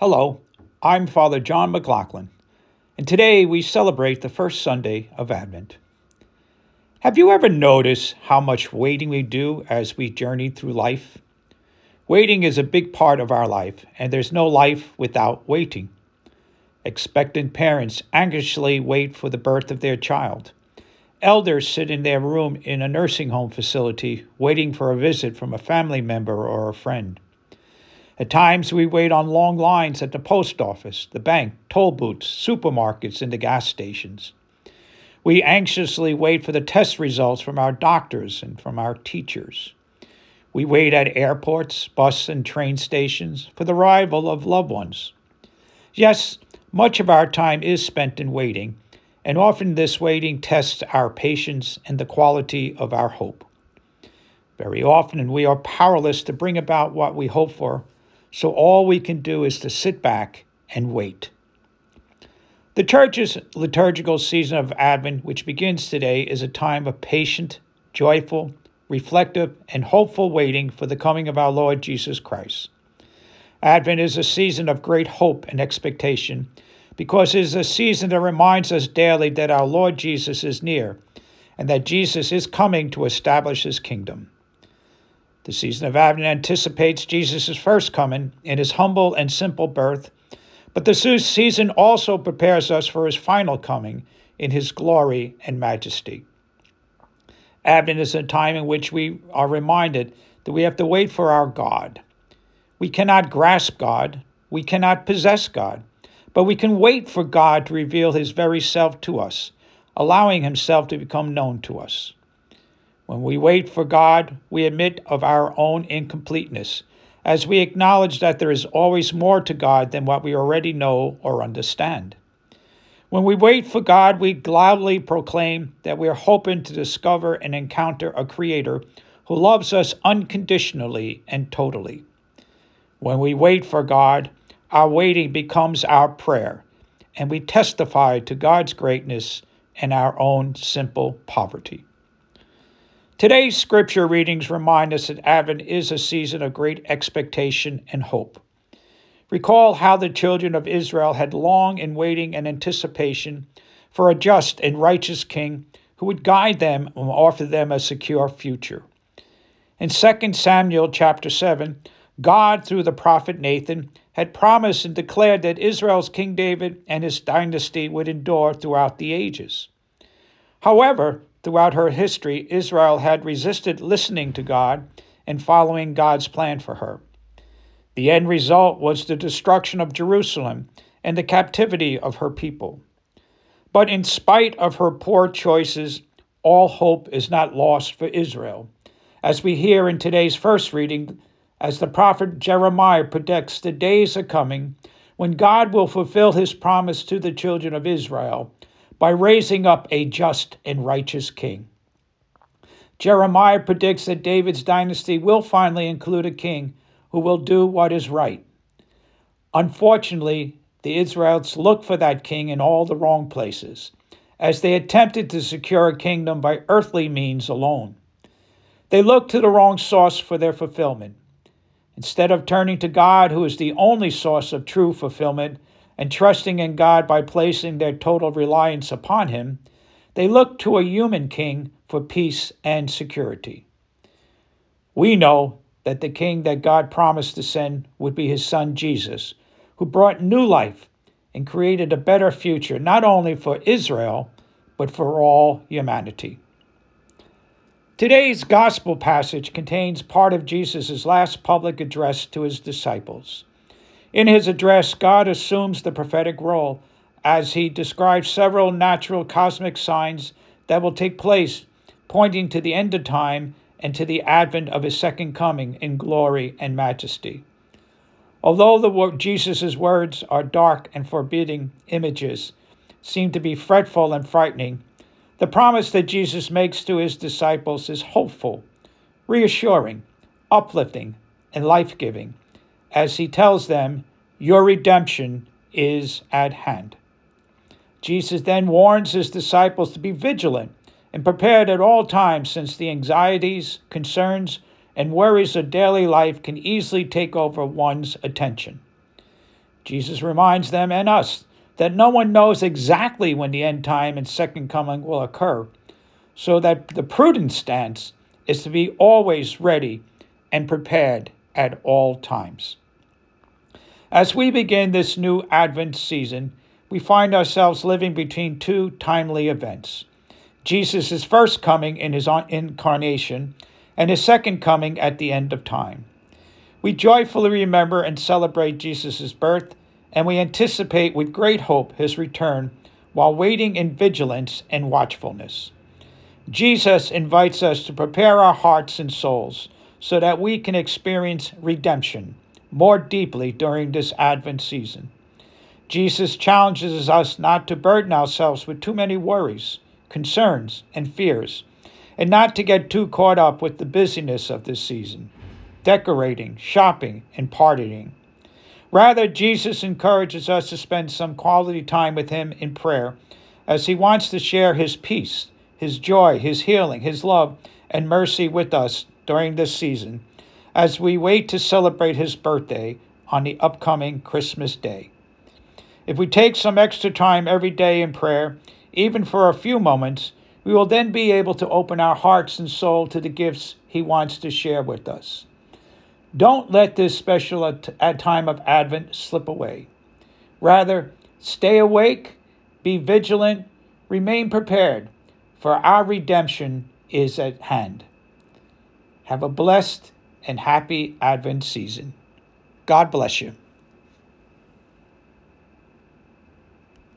Hello, I'm Father John McLaughlin, and today we celebrate the first Sunday of Advent. Have you ever noticed how much waiting we do as we journey through life? Waiting is a big part of our life, and there's no life without waiting. Expectant parents anxiously wait for the birth of their child. Elders sit in their room in a nursing home facility waiting for a visit from a family member or a friend. At times, we wait on long lines at the post office, the bank, toll booths, supermarkets, and the gas stations. We anxiously wait for the test results from our doctors and from our teachers. We wait at airports, bus and train stations for the arrival of loved ones. Yes, much of our time is spent in waiting, and often this waiting tests our patience and the quality of our hope. Very often, we are powerless to bring about what we hope for so all we can do is to sit back and wait. The church's liturgical season of Advent, which begins today, is a time of patient, joyful, reflective, and hopeful waiting for the coming of our Lord Jesus Christ. Advent is a season of great hope and expectation because it is a season that reminds us daily that our Lord Jesus is near and that Jesus is coming to establish his kingdom. The season of Advent anticipates Jesus' first coming in his humble and simple birth, but the season also prepares us for his final coming in his glory and majesty. Advent is a time in which we are reminded that we have to wait for our God. We cannot grasp God, we cannot possess God, but we can wait for God to reveal his very self to us, allowing himself to become known to us. When we wait for God, we admit of our own incompleteness, as we acknowledge that there is always more to God than what we already know or understand. When we wait for God, we loudly proclaim that we are hoping to discover and encounter a Creator who loves us unconditionally and totally. When we wait for God, our waiting becomes our prayer, and we testify to God's greatness and our own simple poverty. Today's scripture readings remind us that Advent is a season of great expectation and hope. Recall how the children of Israel had long in waiting and anticipation for a just and righteous king who would guide them and offer them a secure future. In 2 Samuel chapter 7, God, through the prophet Nathan, had promised and declared that Israel's King David and his dynasty would endure throughout the ages. However, Throughout her history, Israel had resisted listening to God and following God's plan for her. The end result was the destruction of Jerusalem and the captivity of her people. But in spite of her poor choices, all hope is not lost for Israel. As we hear in today's first reading, as the prophet Jeremiah predicts, the days are coming when God will fulfill his promise to the children of Israel by raising up a just and righteous king. Jeremiah predicts that David's dynasty will finally include a king who will do what is right. Unfortunately, the Israelites looked for that king in all the wrong places, as they attempted to secure a kingdom by earthly means alone. They looked to the wrong source for their fulfillment. Instead of turning to God, who is the only source of true fulfillment, and trusting in God by placing their total reliance upon Him, they look to a human king for peace and security. We know that the king that God promised to send would be his son Jesus, who brought new life and created a better future not only for Israel, but for all humanity. Today's gospel passage contains part of Jesus' last public address to his disciples. In his address, God assumes the prophetic role as he describes several natural cosmic signs that will take place, pointing to the end of time and to the advent of his second coming in glory and majesty. Although the Jesus' words are dark and forbidding images, seem to be fretful and frightening, the promise that Jesus makes to his disciples is hopeful, reassuring, uplifting, and life giving as he tells them, Your redemption is at hand. Jesus then warns his disciples to be vigilant and prepared at all times, since the anxieties, concerns, and worries of daily life can easily take over one's attention. Jesus reminds them and us that no one knows exactly when the end time and second coming will occur, so that the prudent stance is to be always ready and prepared at all times. As we begin this new Advent season, we find ourselves living between two timely events Jesus' first coming in his incarnation and his second coming at the end of time. We joyfully remember and celebrate Jesus' birth, and we anticipate with great hope his return while waiting in vigilance and watchfulness. Jesus invites us to prepare our hearts and souls so that we can experience redemption more deeply during this Advent season. Jesus challenges us not to burden ourselves with too many worries, concerns, and fears, and not to get too caught up with the busyness of this season, decorating, shopping, and partying. Rather, Jesus encourages us to spend some quality time with Him in prayer as He wants to share His peace, His joy, His healing, His love, and mercy with us during this season as we wait to celebrate His birthday on the upcoming Christmas Day. If we take some extra time every day in prayer, even for a few moments, we will then be able to open our hearts and soul to the gifts He wants to share with us. Don't let this special at- time of Advent slip away. Rather, stay awake, be vigilant, remain prepared, for our redemption is at hand. Have a blessed and happy Advent season. God bless you.